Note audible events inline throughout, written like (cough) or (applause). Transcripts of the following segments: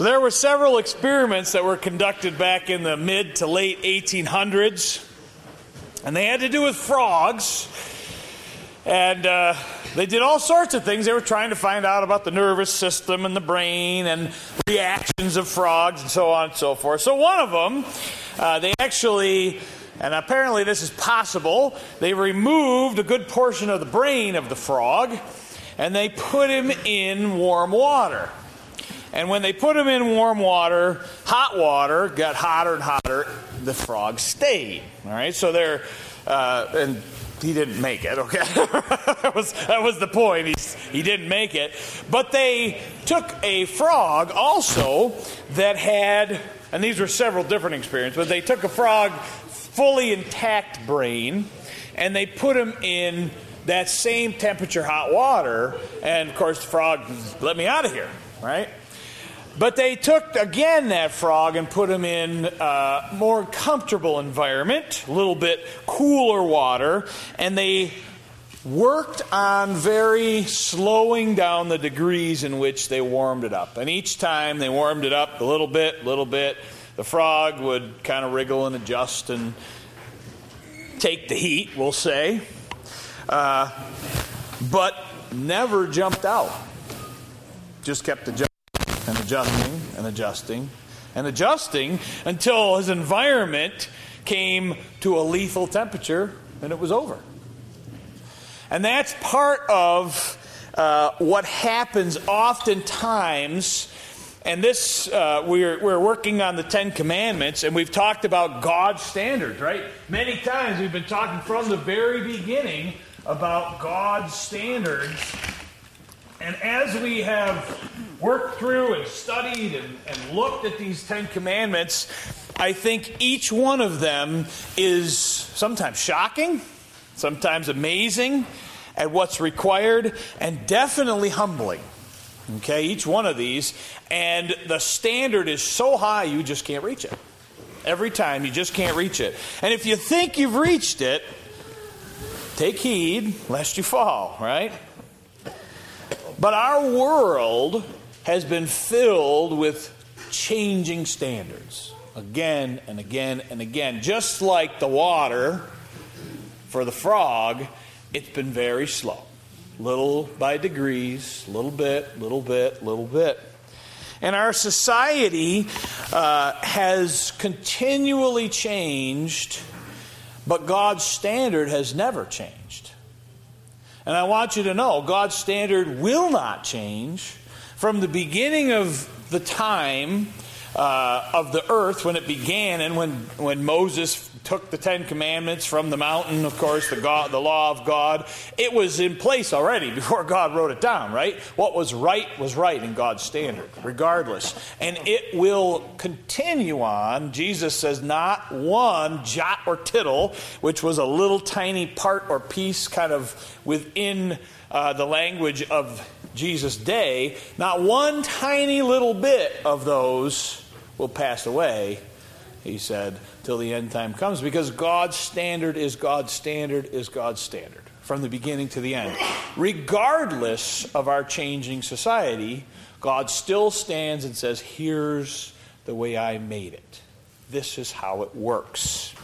So there were several experiments that were conducted back in the mid to late 1800s, and they had to do with frogs. And uh, they did all sorts of things. They were trying to find out about the nervous system and the brain and reactions of frogs and so on and so forth. So one of them, uh, they actually, and apparently this is possible, they removed a good portion of the brain of the frog and they put him in warm water. And when they put him in warm water, hot water got hotter and hotter. The frog stayed. All right, so they're uh, and he didn't make it. Okay, (laughs) that was that was the point. He's, he didn't make it. But they took a frog also that had, and these were several different experiences. But they took a frog fully intact brain, and they put him in that same temperature hot water. And of course, the frog let me out of here, right? But they took again that frog and put him in a more comfortable environment, a little bit cooler water, and they worked on very slowing down the degrees in which they warmed it up. And each time they warmed it up a little bit, a little bit, the frog would kind of wriggle and adjust and take the heat, we'll say, uh, but never jumped out. Just kept adjusting and adjusting and adjusting and adjusting until his environment came to a lethal temperature and it was over. And that's part of uh, what happens oftentimes. And this, uh, we're, we're working on the Ten Commandments, and we've talked about God's standards, right? Many times we've been talking from the very beginning about God's standards and as we have worked through and studied and, and, looked at these Ten Commandments, I think each one of them is sometimes shocking, sometimes amazing at what's required, and definitely humbling. Okay, each one of these. And the standard is so high you just can't reach it. Every time you just can't reach it. And if you think you've reached it, take heed lest you fall, right? But our world has been filled with changing standards again and again and again. Just like the water for the frog, it's been very slow. Little by degrees, little bit, little bit, little bit. And our society uh, has continually changed, but God's standard has never changed. And I want you to know God's standard will not change from the beginning of the time uh, of the earth when it began and when, when Moses took the Ten Commandments from the mountain, of course, the, God, the law of God. It was in place already before God wrote it down, right? What was right was right in God's standard, regardless. And it will continue on. Jesus says, not one jot or tittle, which was a little tiny part or piece kind of within uh, the language of Jesus' day, not one tiny little bit of those will pass away, he said, till the end time comes, because God's standard is God's standard is God's standard from the beginning to the end. Regardless of our changing society, God still stands and says, Here's the way I made it. This is how it works.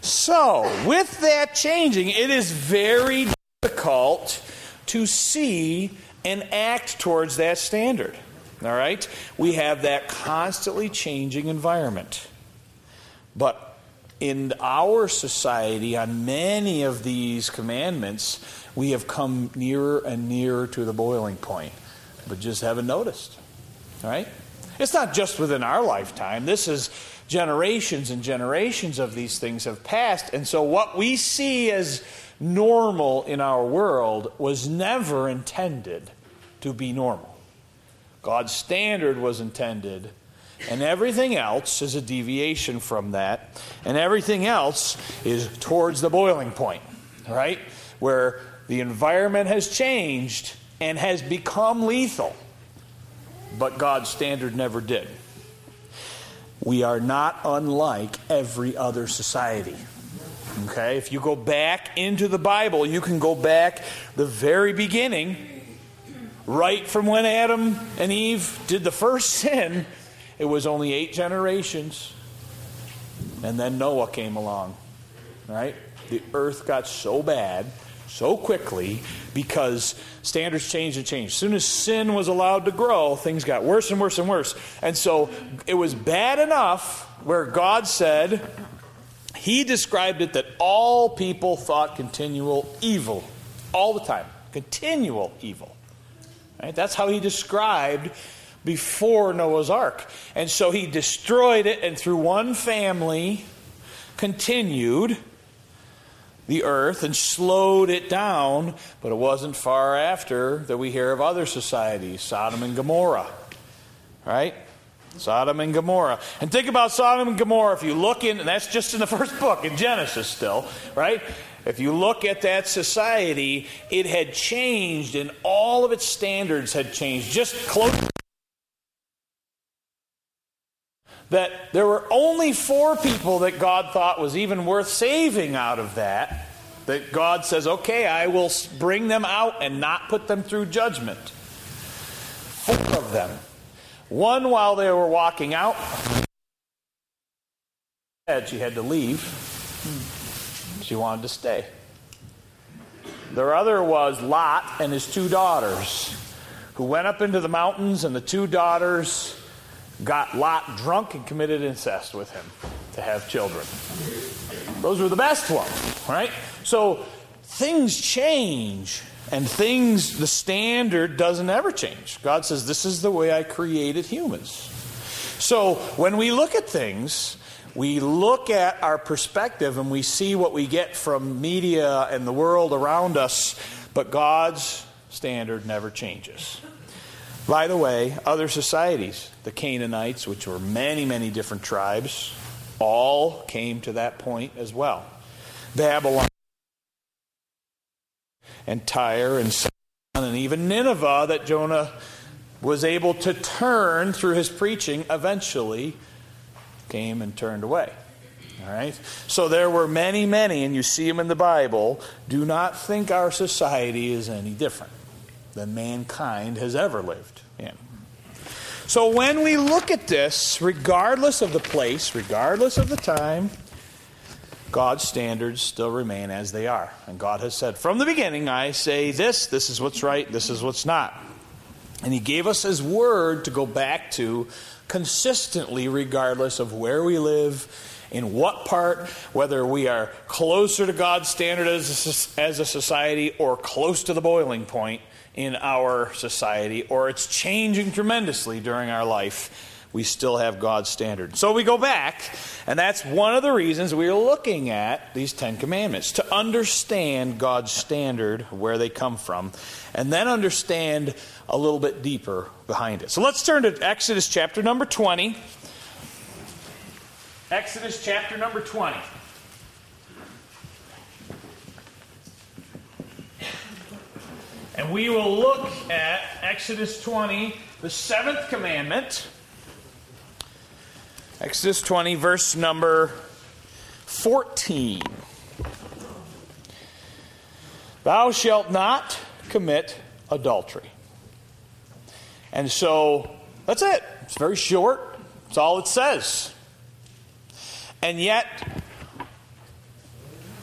So, with that changing, it is very difficult to see and act towards that standard. All right? We have that constantly changing environment. But in our society, on many of these commandments, we have come nearer and nearer to the boiling point, but just haven't noticed. All right? It's not just within our lifetime. This is generations and generations of these things have passed. And so what we see as normal in our world was never intended to be normal. God's standard was intended, and everything else is a deviation from that, and everything else is towards the boiling point, right? Where the environment has changed and has become lethal, but God's standard never did. We are not unlike every other society. Okay, if you go back into the Bible, you can go back the very beginning, right from when Adam and Eve did the first (laughs) sin, it was only eight generations. And then Noah came along, right? The earth got so bad so quickly because standards changed and changed. As soon as sin was allowed to grow, things got worse and worse and worse. And so it was bad enough where God said, He described it that all people thought continual evil all the time. Continual evil. Right? That's how He described before Noah's Ark. And so He destroyed it, and through one family, continued the earth and slowed it down, but it wasn't far after that we hear of other societies, Sodom and Gomorrah. Right? Sodom and Gomorrah. And think about Sodom and Gomorrah. If you look in, and that's just in the (laughs) first book, in Genesis still, right? If you look at that society, it had changed and all of its standards had changed. Just close. That there were only four people that God thought was even worth saving out of that. That God says, okay, I will bring them out and not put them through judgment. Four of them one while they were walking out, she had to leave. She wanted to stay. The other was Lot and his two daughters, who went up into the mountains, and the two daughters got Lot drunk and committed incest with him to have children. Those were the best ones, right? So things change and things, the standard doesn't ever change. God says, This is the way I created humans. So when we look at things, we look at our perspective and we see what we get from media and the world around us, but God's standard never changes. By the way, other societies, the Canaanites, which were many, many different tribes, all came to that point as well. Babylon and Tyre and Sidon and even Nineveh that Jonah was able to turn through his preaching eventually came and turned away. All right? So there were many, many, and you see them in the Bible. Do not think our society is any different than mankind has ever lived in. So when we look at this, regardless of the place, regardless of the time, God's standards still remain as they are. And God has said, from the beginning, I say this, this is what's right, this is what's not. And He gave us His word to go back to consistently, regardless of where we live, in what part, whether we are closer to God's standard as a, as a society or close to the boiling point in our society, or it's changing tremendously during our life we still have God's standard. So we go back, and that's one of the reasons we are looking at these Ten Commandments to understand God's standard, where they come from, and then understand a little bit deeper behind it. So let's turn to Exodus chapter number 20. Exodus chapter number 20. And we will look at Exodus 20, the seventh commandment. Exodus 20, verse number 14. Thou shalt not commit adultery. And so that's it. It's very short. That's all it says. And yet,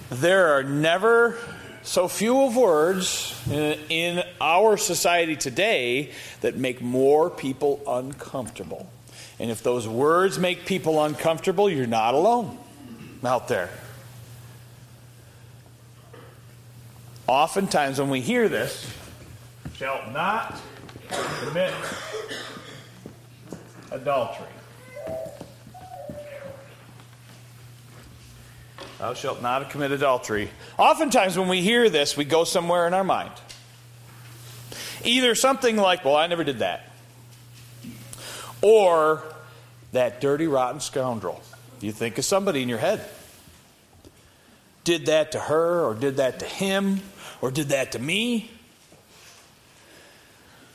there are never so few of words in, our society today that make more people uncomfortable and if those words make people uncomfortable, you're not alone out there. Oftentimes, when we hear this, shall not commit adultery. Thou shalt not commit adultery. Oftentimes, when we hear this, we go somewhere in our mind. Either something like, well, I never did that or that dirty, rotten scoundrel. You think of somebody in your head. Did that to her, or did that to him, or did that to me.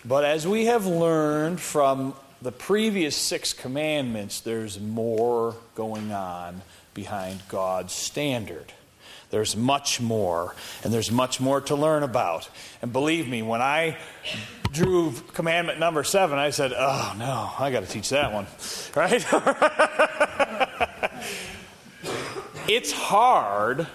But as we have learned from the previous six commandments, there's more going on behind God's standard. There's much more, and there's much more to learn about. And believe me, when I drew commandment number seven, I said, Oh no, I got to teach that one. (laughs) Right? (laughs) it's hard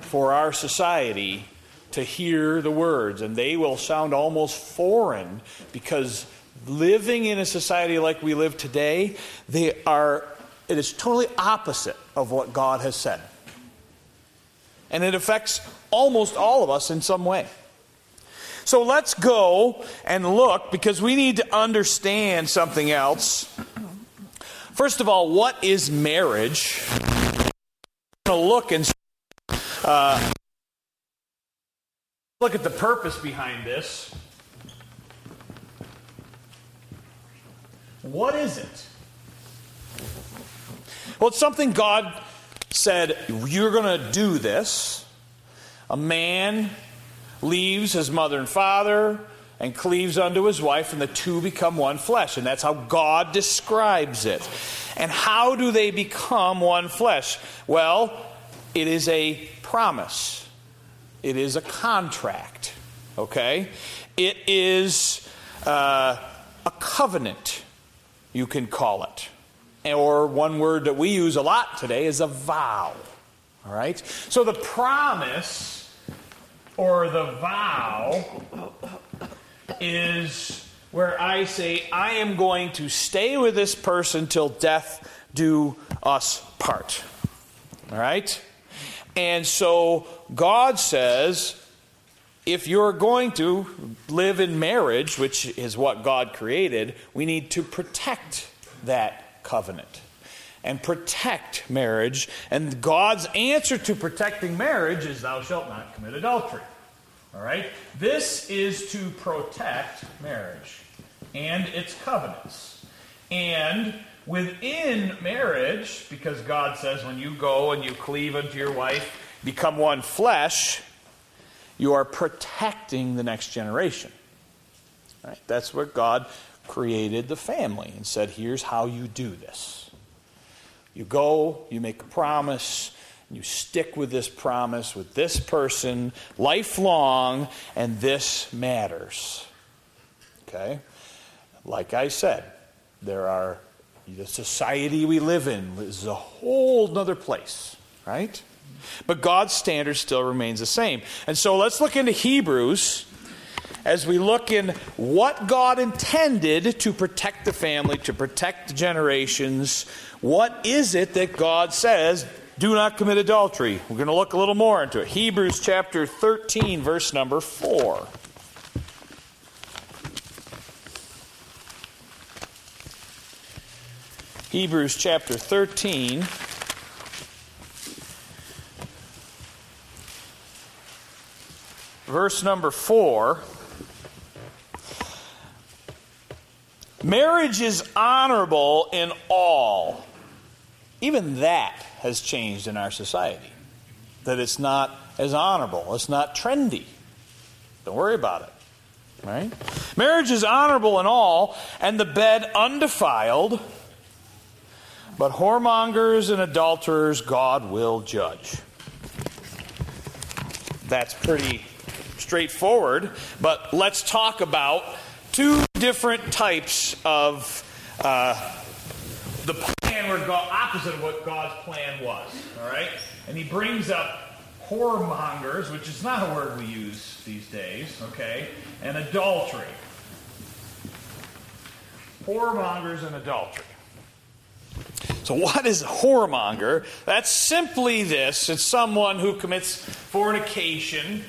for our society to hear the words, and they will sound almost foreign because living in a society like we live today, they are it is totally opposite of what God has said. And it affects almost all of us in some way. So let's go and look because we need to understand something else. First of all, what is marriage? Going to look and uh, look at the purpose behind this. What is it? Well, it's something God said, You're going to do this. A man leaves his mother and father and cleaves unto his wife, and the two become one flesh. And that's how God describes it. And how do they become one flesh? Well, it is a promise, it is a contract, okay? It is uh, a covenant, you can call it. Or one word that we use a lot today is a vow. All right? So the promise or the vow is where I say, I am going to stay with this person till death do us part. All right? And so God says, if you're going to live in marriage, which is what God created, we need to protect that covenant and protect marriage. And God's answer to protecting marriage is, Thou shalt not commit adultery. All right? This is to protect marriage and its covenants. And within marriage, because God says when you go and you cleave unto your wife, become one flesh, you are protecting the next generation. Right? That's what God created the family and said, here's how you do this. You go, you make a promise, you stick with this promise with this person lifelong, and this matters. Okay? Like I said, there are the society we live in is a whole other place, right? But God's standard still remains the same. And so let's look into Hebrews as we look in what God intended to protect the family, to protect the generations. What is it that God says? Do not commit adultery. We're going to look a little more into it. Hebrews chapter 13, verse number 4. Hebrews chapter 13. Verse number 4. Marriage is honorable in all. Even that has changed in our society. That it's not as honorable, it's not trendy. Don't worry about it. Right? Marriage is honorable in all, and the bed undefiled. But whoremongers and adulterers God will judge. That's pretty straightforward, but let's talk about two different types of uh, the plan where God, opposite of what God's plan was. All right? And he brings up whoremongers, which is not a word we use these days, okay, and adultery. Whoremongers and adultery. So, what is a whoremonger? That's simply this it's someone who commits fornication,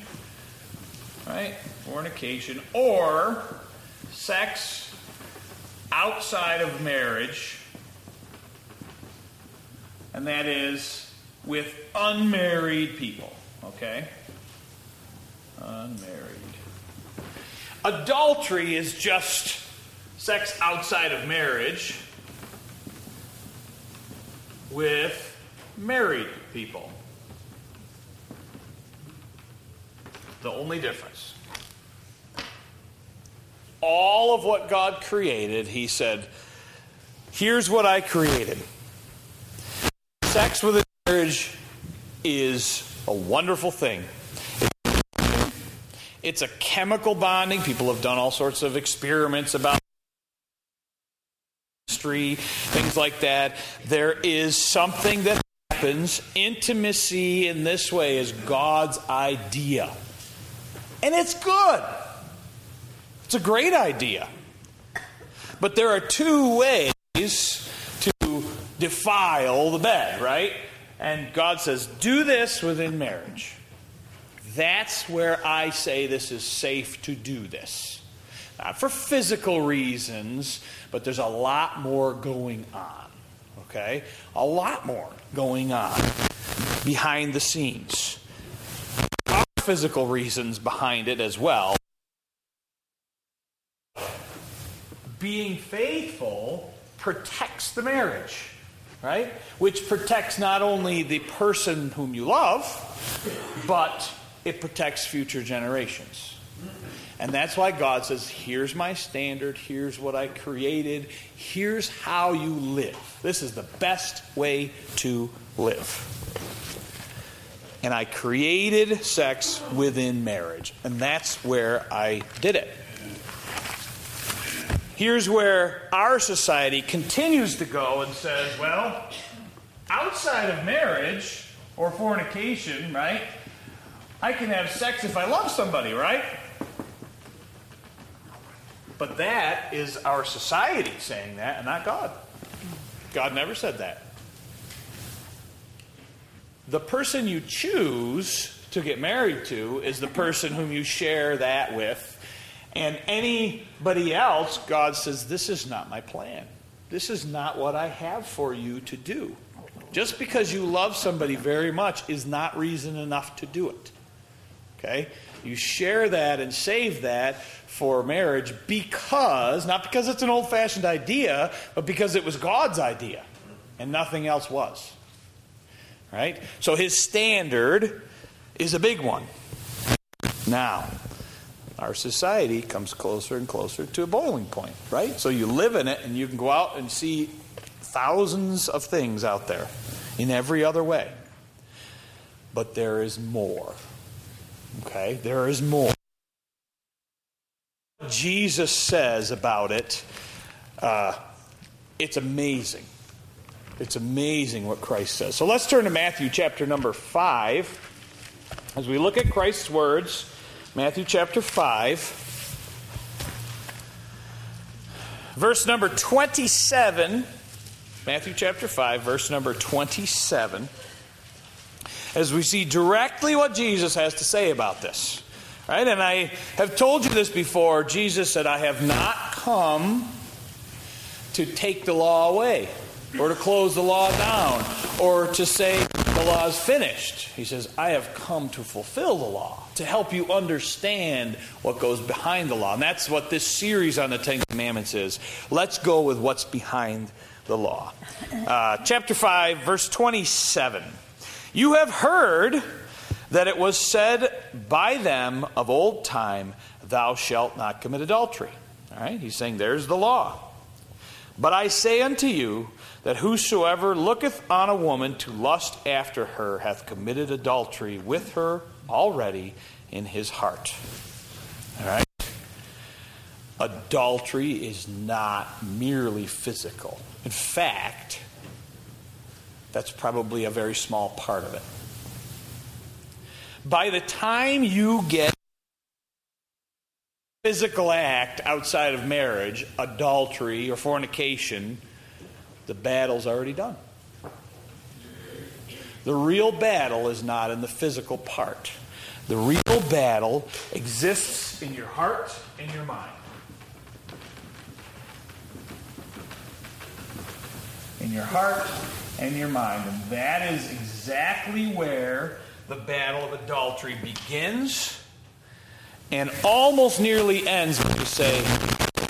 right? Fornication, or sex outside of marriage, and that is with unmarried people, okay? Unmarried. Adultery is just sex outside of marriage with married people. The only difference. All of what God created, He said, here's what I created. Sex within marriage is a wonderful thing. It's a chemical bonding. People have done all sorts of experiments about history, things like that. There is something that happens. Intimacy in this way is God's idea. And it's good. It's a great idea. But there are two ways to defile the bed, right? And God says, do this within marriage. That's where I say this is safe to do this. Not for physical reasons, but there's a lot more going on. Okay? A lot more going on behind the scenes. Physical reasons behind it as well. Being faithful protects the marriage, right? Which protects not only the person whom you love, but it protects future generations. And that's why God says, here's my standard, here's what I created, here's how you live. This is the best way to live. And I created sex within marriage. And that's where I did it. Here's where our society continues to go and says, well, outside of marriage or fornication, right? I can have sex if I love somebody, right? But that is our society saying that and not God. God never said that. The person you choose to get married to is the person whom you share that with. And anybody else, God says, This is not my plan. This is not what I have for you to do. Just because you love somebody very much is not reason enough to do it. Okay? You share that and save that for marriage because, not because it's an old fashioned idea, but because it was God's idea and nothing else was. Right? So his standard is a big one. Now, our society comes closer and closer to a boiling point, right? So you live in it and you can go out and see thousands of things out there in every other way. But there is more. Okay, there is more. Jesus says about it, uh, it's amazing. It's amazing what Christ says. So let's turn to Matthew chapter number 5. As we look at Christ's words, Matthew chapter 5, verse number 27. Matthew chapter 5, verse number 27 as we see directly what Jesus has to say about this. Right? And I have told you this before. Jesus said, I have not come to take the law away, or to close the law down, or to say the law is finished. He says, I have come to fulfill the law, to help you understand what goes behind the law. And that's what this series on the Ten Commandments is. Let's go with what's behind the law. (laughs) Uh, chapter 5, verse 27. You have heard that it was said by them of old time, Thou shalt not commit adultery. All right, he's saying there's the law. But I say unto you that whosoever looketh on a woman to lust after her hath committed adultery with her already in his heart. All right? Adultery is not merely physical. In fact, that's probably a very small part of it. By the time you get physical act outside of marriage, adultery or fornication, the battle's already done. The real battle is not in the physical part. The real battle exists in your heart and your mind. In your heart and your mind. And that is exactly where the battle of adultery begins and almost nearly ends when you say,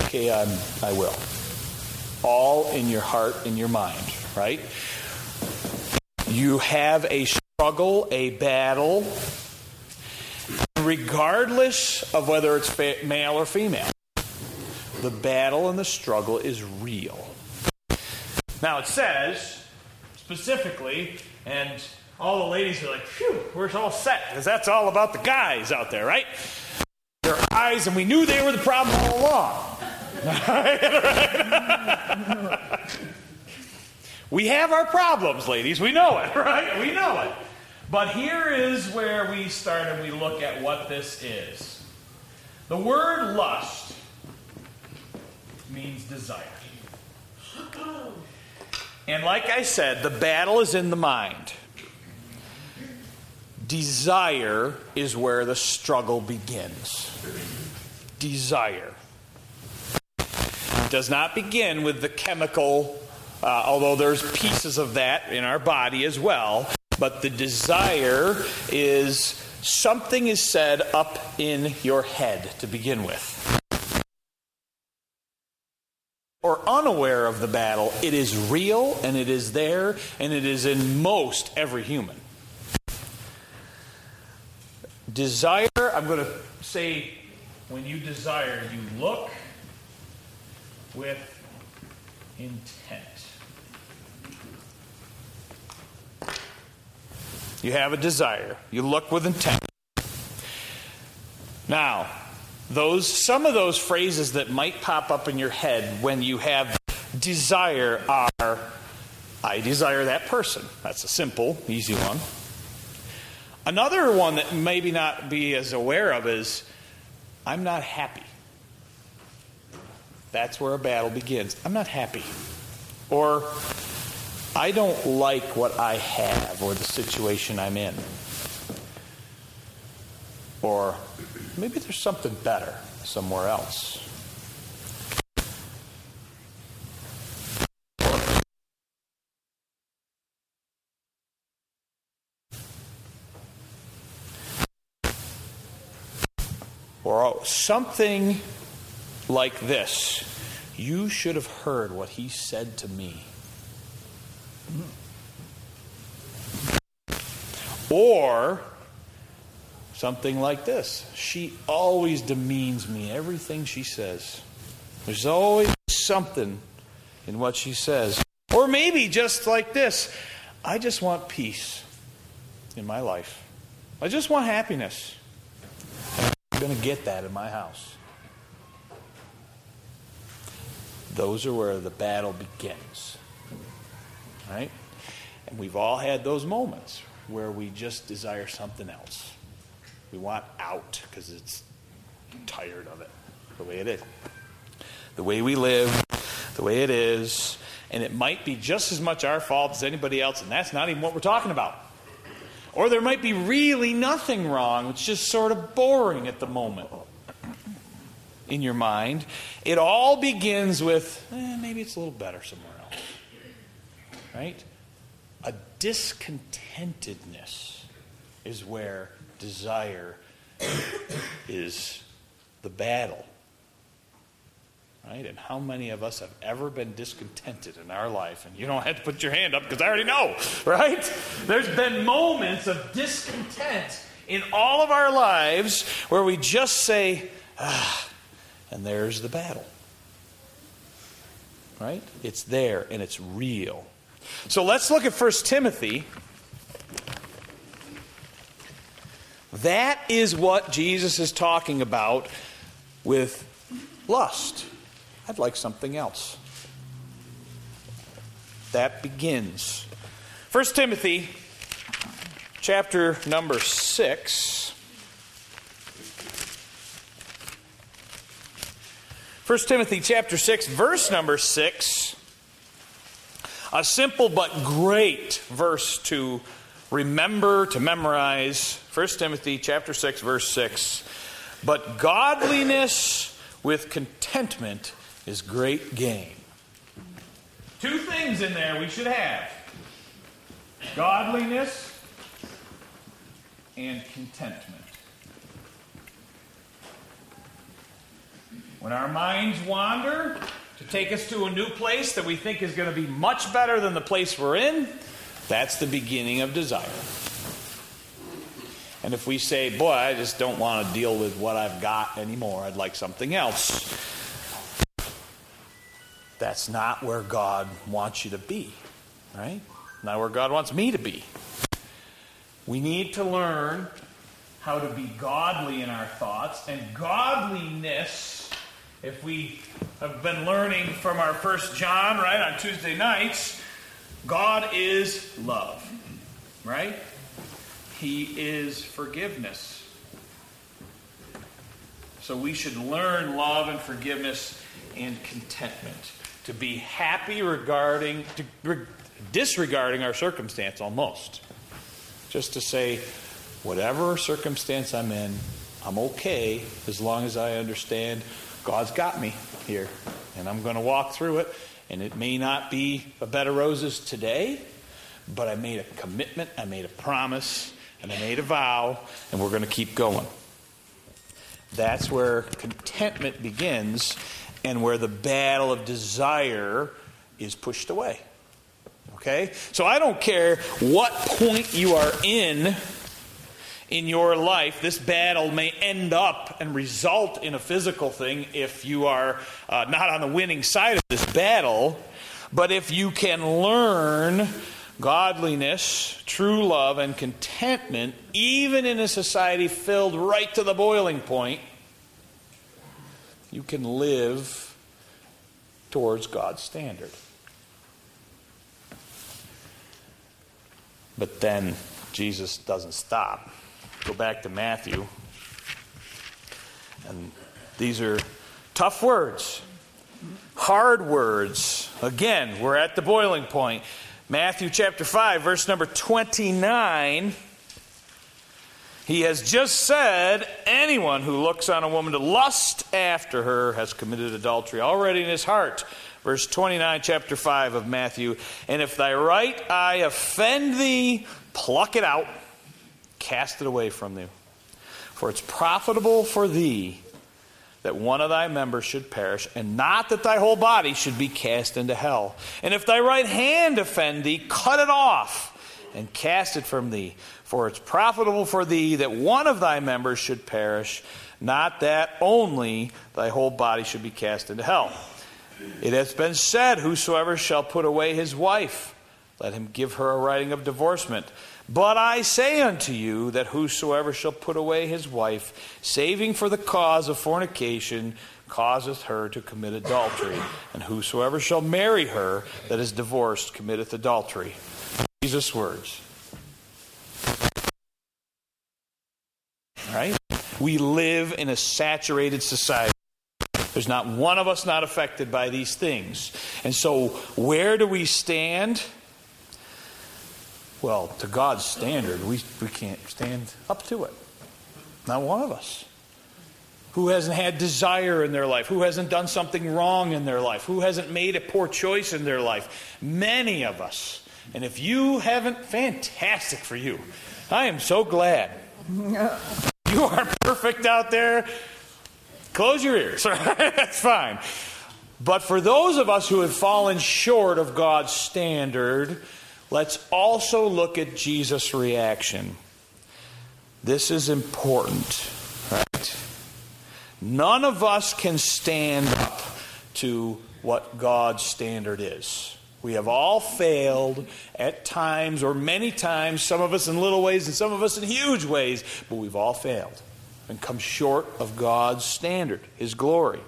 okay, I'm, I will. All in your heart and your mind, right? You have a struggle, a battle, regardless of whether it's male or female. The battle and the struggle is real. Now it says, specifically, and all the ladies are like, phew, we're all set, because that's all about the guys out there, right? Their eyes, and we knew they were the problem all along. (laughs) we have our problems, ladies. We know it, (laughs) right? We know it. But here is where we start and we look at what this is. The word lust means desire. And like I said, the battle is in the mind. Desire is where the struggle begins. Desire does not begin with the chemical, uh, although there's pieces of that in our body as well. But the desire is something is said up in your head to begin with. Or unaware of the battle, it is real and it is there and it is in most every human. Desire, I'm going to say, when you desire, you look with intent. You have a desire. You look with intent. Now, those some of those phrases that might pop up in your head when you have desire are I desire that person. That's a simple, easy one. Another one that maybe not be as aware of is I'm not happy. That's where a battle begins. I'm not happy. Or I don't like what I have or the situation I'm in. Or maybe there's something better somewhere else. Or oh, something like this You should have heard what he said to me. Or something like this She always demeans me, everything she says. There's always something in what she says. Or maybe just like this I just want peace in my life. I just want happiness. I'm going to get that in my house. Those are where the battle begins. Right? And we've all had those moments where we just desire something else. We want out because it's tired of it, the way it is. The way we live, the way it is. And it might be just as much our fault as anybody else, and that's not even what we're talking about. Or there might be really nothing wrong, it's just sort of boring at the moment in your mind. It all begins with eh, maybe it's a little better somewhere else. Right? A discontentedness is where desire is the battle. Right? And how many of us have ever been discontented in our life? And you don't have to put your hand up because I already know, right? There's been moments of discontent in all of our lives where we just say, ah, and there's the battle. Right? It's there and it's real. So let's look at 1 Timothy. That is what Jesus is talking about with lust. I'd like something else. That begins. 1 Timothy chapter number 6. 1 Timothy chapter 6 verse number 6 a simple but great verse to remember to memorize. 1 Timothy chapter 6 verse 6 but godliness with contentment is great gain. Two things in there we should have. Godliness and contentment When our minds wander to take us to a new place that we think is going to be much better than the place we're in, that's the beginning of desire. And if we say, boy, I just don't want to deal with what I've got anymore, I'd like something else, that's not where God wants you to be, right? Not where God wants me to be. We need to learn how to be godly in our thoughts. And godliness, if we have been learning from our first John, right, on Tuesday nights, God is love, right? He is forgiveness. So we should learn love and forgiveness and contentment. To be happy regarding, to, disregarding our circumstance almost. Just to say, whatever circumstance I'm in, I'm okay as long as I understand God's got me here. And I'm going to walk through it. And it may not be a bed of roses today, but I made a commitment, I made a promise, and I made a vow, and we're going to keep going. That's where contentment begins and where the battle of desire is pushed away. Okay? So I don't care what point you are in in your life, this battle may end up and result in a physical thing if you are uh, not on the winning side of this battle. But if you can learn godliness, true love, and contentment, even in a society filled right to the boiling point, you can live towards God's standard. But then Jesus doesn't stop. Go back to Matthew. And these are tough words, hard words. Again, we're at the boiling point. Matthew chapter 5, verse number 29. He has just said, Anyone who looks on a woman to lust after her has committed adultery already in his heart. Verse 29, chapter 5 of Matthew. And if thy right eye offend thee, pluck it out cast it away from thee. For it's profitable for thee that one of thy members should perish, and not that thy whole body should be cast into hell. And if thy right hand offend thee, cut it off and cast it from thee. For it's profitable for thee that one of thy members should perish, not that only thy whole body should be cast into hell. It has been said, Whosoever shall put away his wife, let him give her a writing of divorcement. But I say unto you that whosoever shall put away his wife, saving for the cause of fornication, causeth her to commit adultery. And whosoever shall marry her that is divorced committeth adultery. Jesus' words. Right? We live in a saturated society. There's not one of us not affected by these things. And so, where do we stand? Well, to God's standard, we, we can't stand up to it. Not one of us. Who hasn't had desire in their life? Who hasn't done something wrong in their life? Who hasn't made a poor choice in their life? Many of us. And if you haven't, fantastic for you. I am so glad. (laughs) You are perfect out there. Close your ears. (laughs) That's fine. But for those of us who have fallen short of God's standard, Let's also look at Jesus' reaction. This is important, right? None of us can stand up to what God's standard is. We have all failed at times or many times, some of us in little ways and some of us in huge ways, but we've all failed and come short of God's standard, His glory.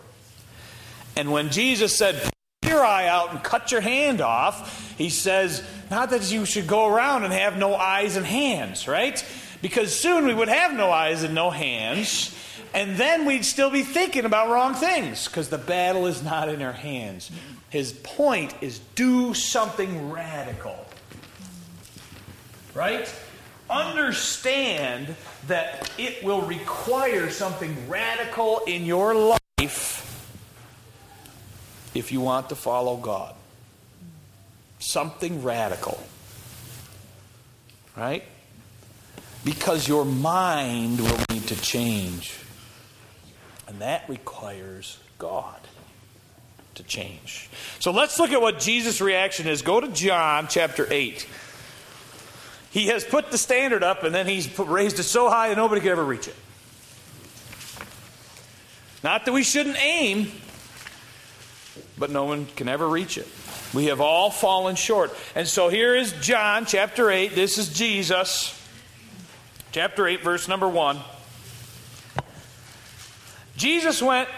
And when Jesus said, Put your eye out and cut your hand off. He says, not that you should go around and have no eyes and hands, right? Because soon we would have no eyes and no hands, and then we'd still be thinking about wrong things because the battle is not in our hands. His point is do something radical, right? Understand that it will require something radical in your life if you want to follow God. Something radical. Right? Because your mind will need to change. And that requires God to change. So let's look at what Jesus' reaction is. Go to John chapter 8. He has put the standard up and then he's raised it so high that nobody could ever reach it. Not that we shouldn't aim, but no one can ever reach it. We have all fallen short. And so here is John chapter 8. This is Jesus. chapter 8, verse number 1. Jesus went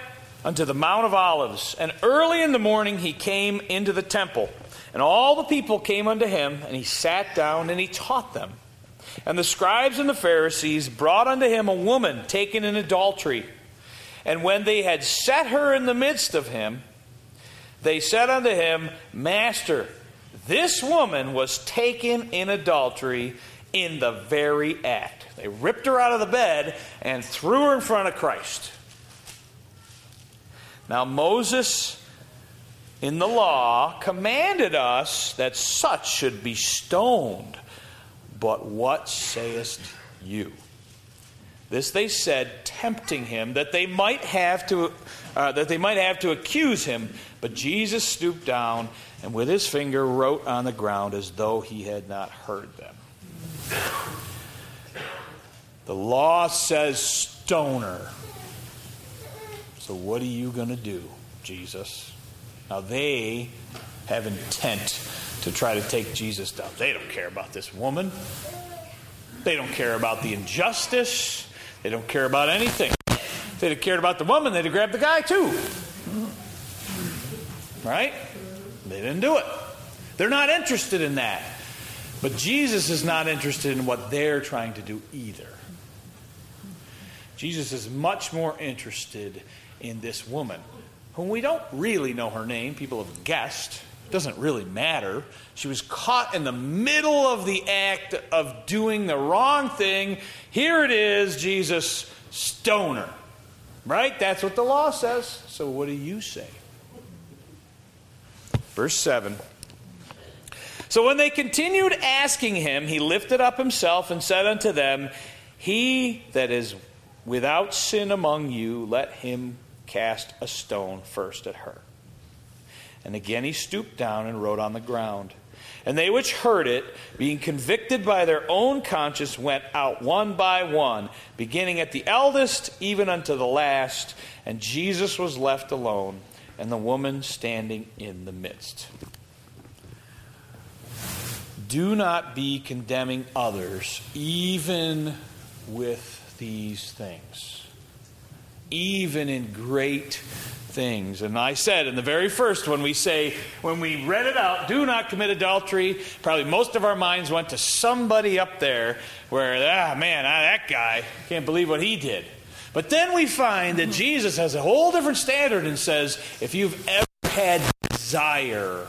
unto the Mount of Olives, and early in the morning he came into the temple. And all the people came unto him, and he sat down and he taught them. And the scribes and the Pharisees brought unto him a woman taken in adultery. And when they had set her in the midst of him, they said unto him, Master, this woman was taken in adultery in the very act. They ripped her out of the bed and threw her in front of Christ. Now, Moses in the law commanded us that such should be stoned. But what sayest you? This they said, tempting him, that they might have to, uh, that they might have to accuse him. But Jesus stooped down and with his finger wrote on the ground as though he had not heard them. The law says stoner. So what are you going to do, Jesus? Now they have intent to try to take Jesus down. They don't care about this woman. They don't care about the injustice. They don't care about anything. If they'd have cared about the woman, they'd have grabbed the guy too. Right? They didn't do it. They're not interested in that. But Jesus is not interested in what they're trying to do either. Jesus is much more interested in this woman, whom we don't really know her name. People have guessed. It doesn't really matter. She was caught in the middle of the act of doing the wrong thing. Here it is, Jesus, stoner. Right? That's what the law says. So what do you say? Verse 7. So when they continued asking him, he lifted up himself and said unto them, He that is without sin among you, let him cast a stone first at her. And again he stooped down and wrote on the ground. And they which heard it, being convicted by their own conscience, went out one by one, beginning at the eldest even unto the last. And Jesus was left alone, and the woman standing in the midst. Do not be condemning others, even with these things even in great things. And I said in the very first, when we say, when we read it out, do not commit adultery, probably most of our minds went to somebody up there where, ah, man, that guy, can't believe what he did. But then we find that Jesus has a whole different standard and says, if you've ever had desire,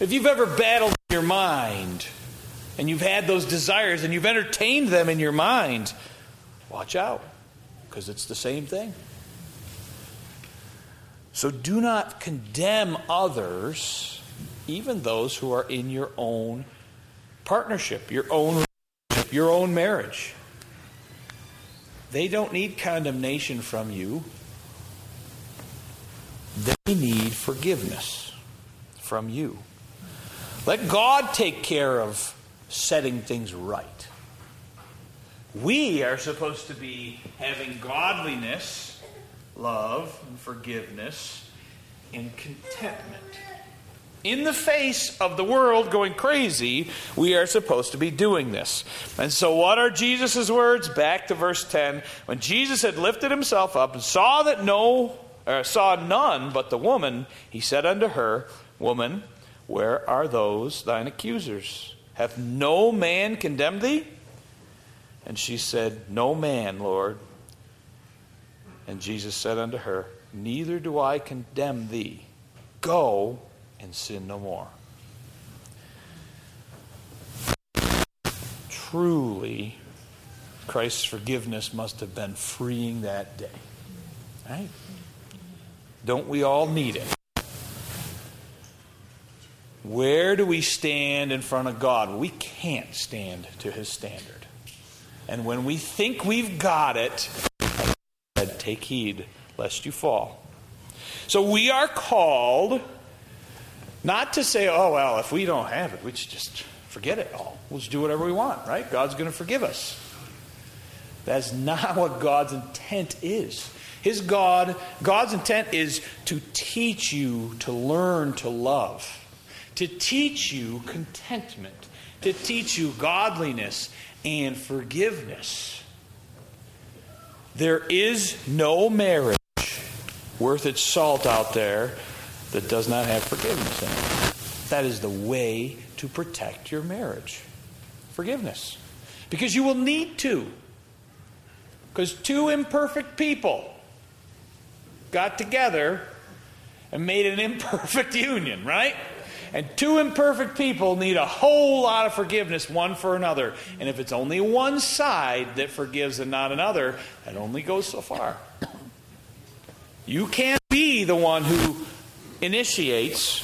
if you've ever battled your mind, and you've had those desires and you've entertained them in your mind, watch out because it's the same thing. So do not condemn others, even those who are in your own partnership, your own your own marriage. They don't need condemnation from you. They need forgiveness from you. Let God take care of setting things right. We are supposed to be having godliness, love, and forgiveness, and contentment. In the face of the world going crazy, we are supposed to be doing this. And so, what are Jesus' words? Back to verse 10. When Jesus had lifted himself up and saw that no, or saw none but the woman, he said unto her, Woman, where are those thine accusers? Hath no man condemned thee? And she said, No man, Lord. And Jesus said unto her, Neither do I condemn thee. Go and sin no more. Truly, Christ's forgiveness must have been freeing that day. Right? Don't we all need it? Where do we stand in front of God? We can't stand to his standard. And when we think we've got it, take heed lest you fall. So we are called not to say, oh, well, if we don't have it, we should just forget it all. We'll just do whatever we want, right? God's going to forgive us. That's not (laughs) what God's intent is. His God, God's intent is to teach you to learn to love, to teach you contentment, to teach you godliness and forgiveness. There is no marriage worth its salt out there that does not have forgiveness in it. That is the way to protect your marriage. Forgiveness. Because you will need to. Because two imperfect people got together and made an (laughs) imperfect union, right? And two imperfect people need a whole lot of forgiveness one for another. And if it's only one side that forgives and not another, that only goes so far. You can't be the one who initiates,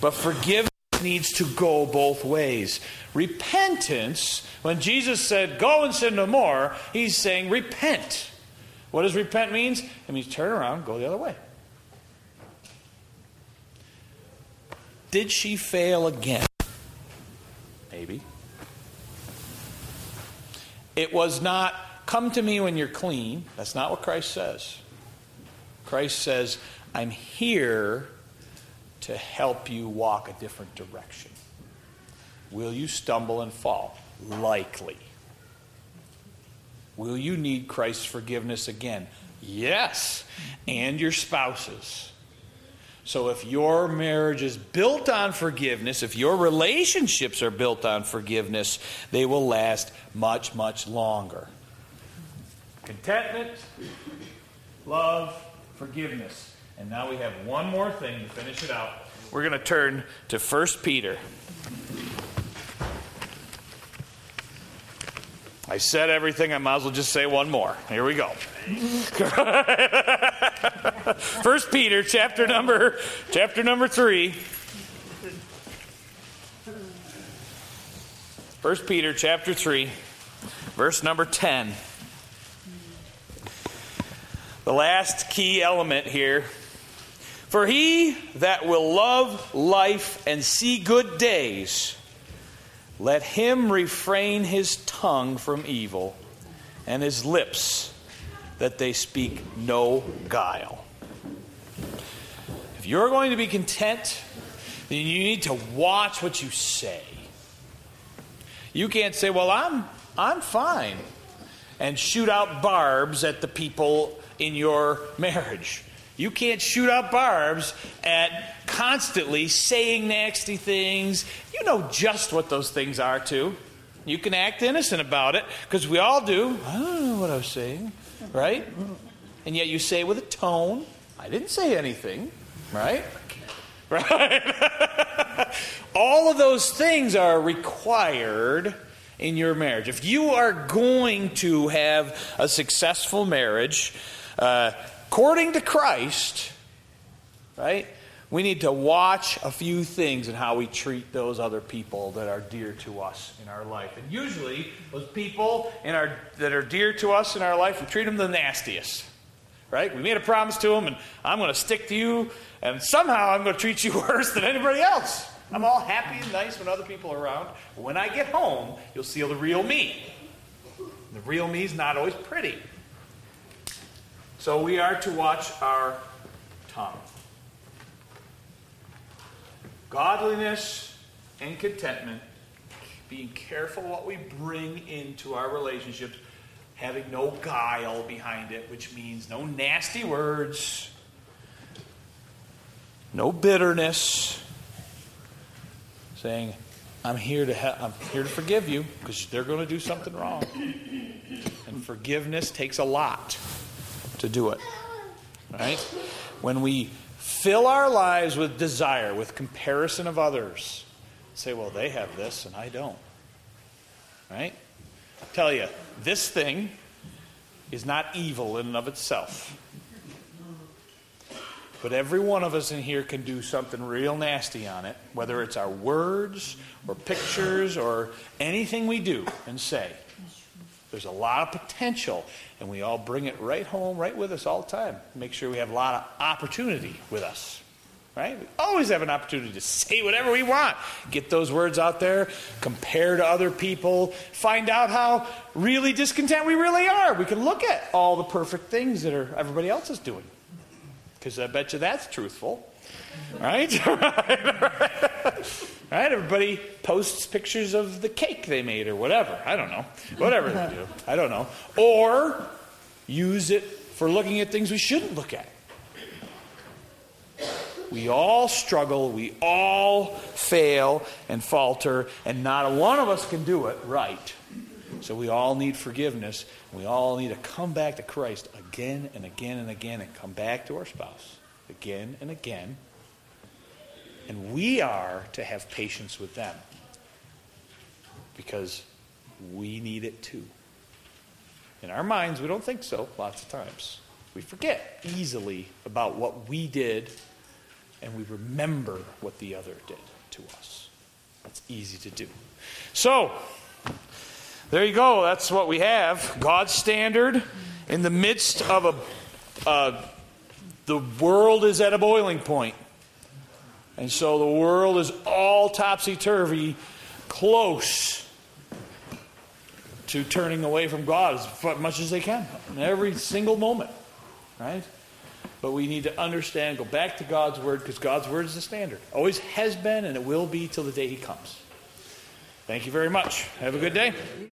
but forgiveness needs to go both ways. Repentance, when Jesus said, Go and sin no more, he's saying, Repent. What does repent means? It means turn around, go the other way. Did she fail again? Maybe. It was not, come to me when you're clean. That's not what Christ says. Christ says, I'm here to help you walk a different direction. Will you stumble and fall? Likely. Will you need Christ's forgiveness again? Yes. And your spouses. So if your marriage is built on forgiveness, if your relationships are built on forgiveness, they will last much, much longer. Contentment, love, forgiveness. And now we have one more thing to finish it out. We're going to turn to 1 Peter. I said everything, I might as well just say one more. Here we go. (laughs) First Peter chapter number chapter number 3. First Peter chapter 3 verse number 10. The last key element here. For he that will love life and see good days, let him refrain his tongue from evil and his lips that they speak no guile. If you're going to be content, then you need to watch what you say. You can't say, "Well, I'm I'm fine," and shoot out barbs at the people in your marriage. You can't shoot out barbs at constantly saying nasty things. You know just what those things are, too. You can act innocent about it because we all do. I don't know what I was saying, right? And yet you say with a tone, I didn't say anything, right? (laughs) Right? (laughs) all of those things are required in your marriage. If you are going to have a successful marriage, uh, according to Christ, right, we need to watch a few things in how we treat those other people that are dear to us in our life. And usually, those people in our, that are dear to us in our life, we treat them the nastiest. Right? We made a promise to them, and I'm going to stick to you, and somehow I'm going to treat you (laughs) worse than anybody else. I'm all happy and nice when other people are around. But when I get home, you'll see the real me. The real me is not always pretty. So we are to watch our tongue. Godliness and contentment, being careful what we bring into our relationships, having no guile behind it, which means no nasty words, no bitterness, saying, I'm here to ha- I'm here to forgive you because they're going to do something wrong. And forgiveness takes a lot to do it. Right? When we fill our lives with desire, with comparison of others, say, well, they have this and I don't. Right? I tell you, this thing is not evil in and of itself. But every one of us in here can do something real nasty on it, whether it's our words or pictures or anything we do and say. There's a lot of potential, and we all bring it right home, right with us all the time. Make sure we have a lot of opportunity with us. Right? We always have an opportunity to (laughs) say whatever we want. Get those words out there, compare to other people, find out how really discontent we really are. We can look at all the perfect things that are everybody else is doing. Because I bet you that's truthful. Right? (laughs) right? Right? Everybody posts pictures of the cake they made or whatever. I don't know. Whatever they do. I don't know. Or use it for looking at things we shouldn't look at. We all struggle, we all fail and falter, and not one of us can do it right. So we all need forgiveness. We all need to come back to Christ again and again and again and come back to our spouse again and again. And we are to have patience with them because we need it too. In our minds, we don't think so lots of times. We forget easily about what we did and we remember what the other did to us. That's easy to do. So, there you go. That's what we have. God's standard in the midst of a. Uh, the world is at a boiling point. And so the world is all topsy turvy, close to turning away from God as much as they can in every single moment. Right? But we need to understand, go back to God's Word, because God's Word is the standard. Always has been, and it will be till the day He comes. Thank you very much. Have a good day.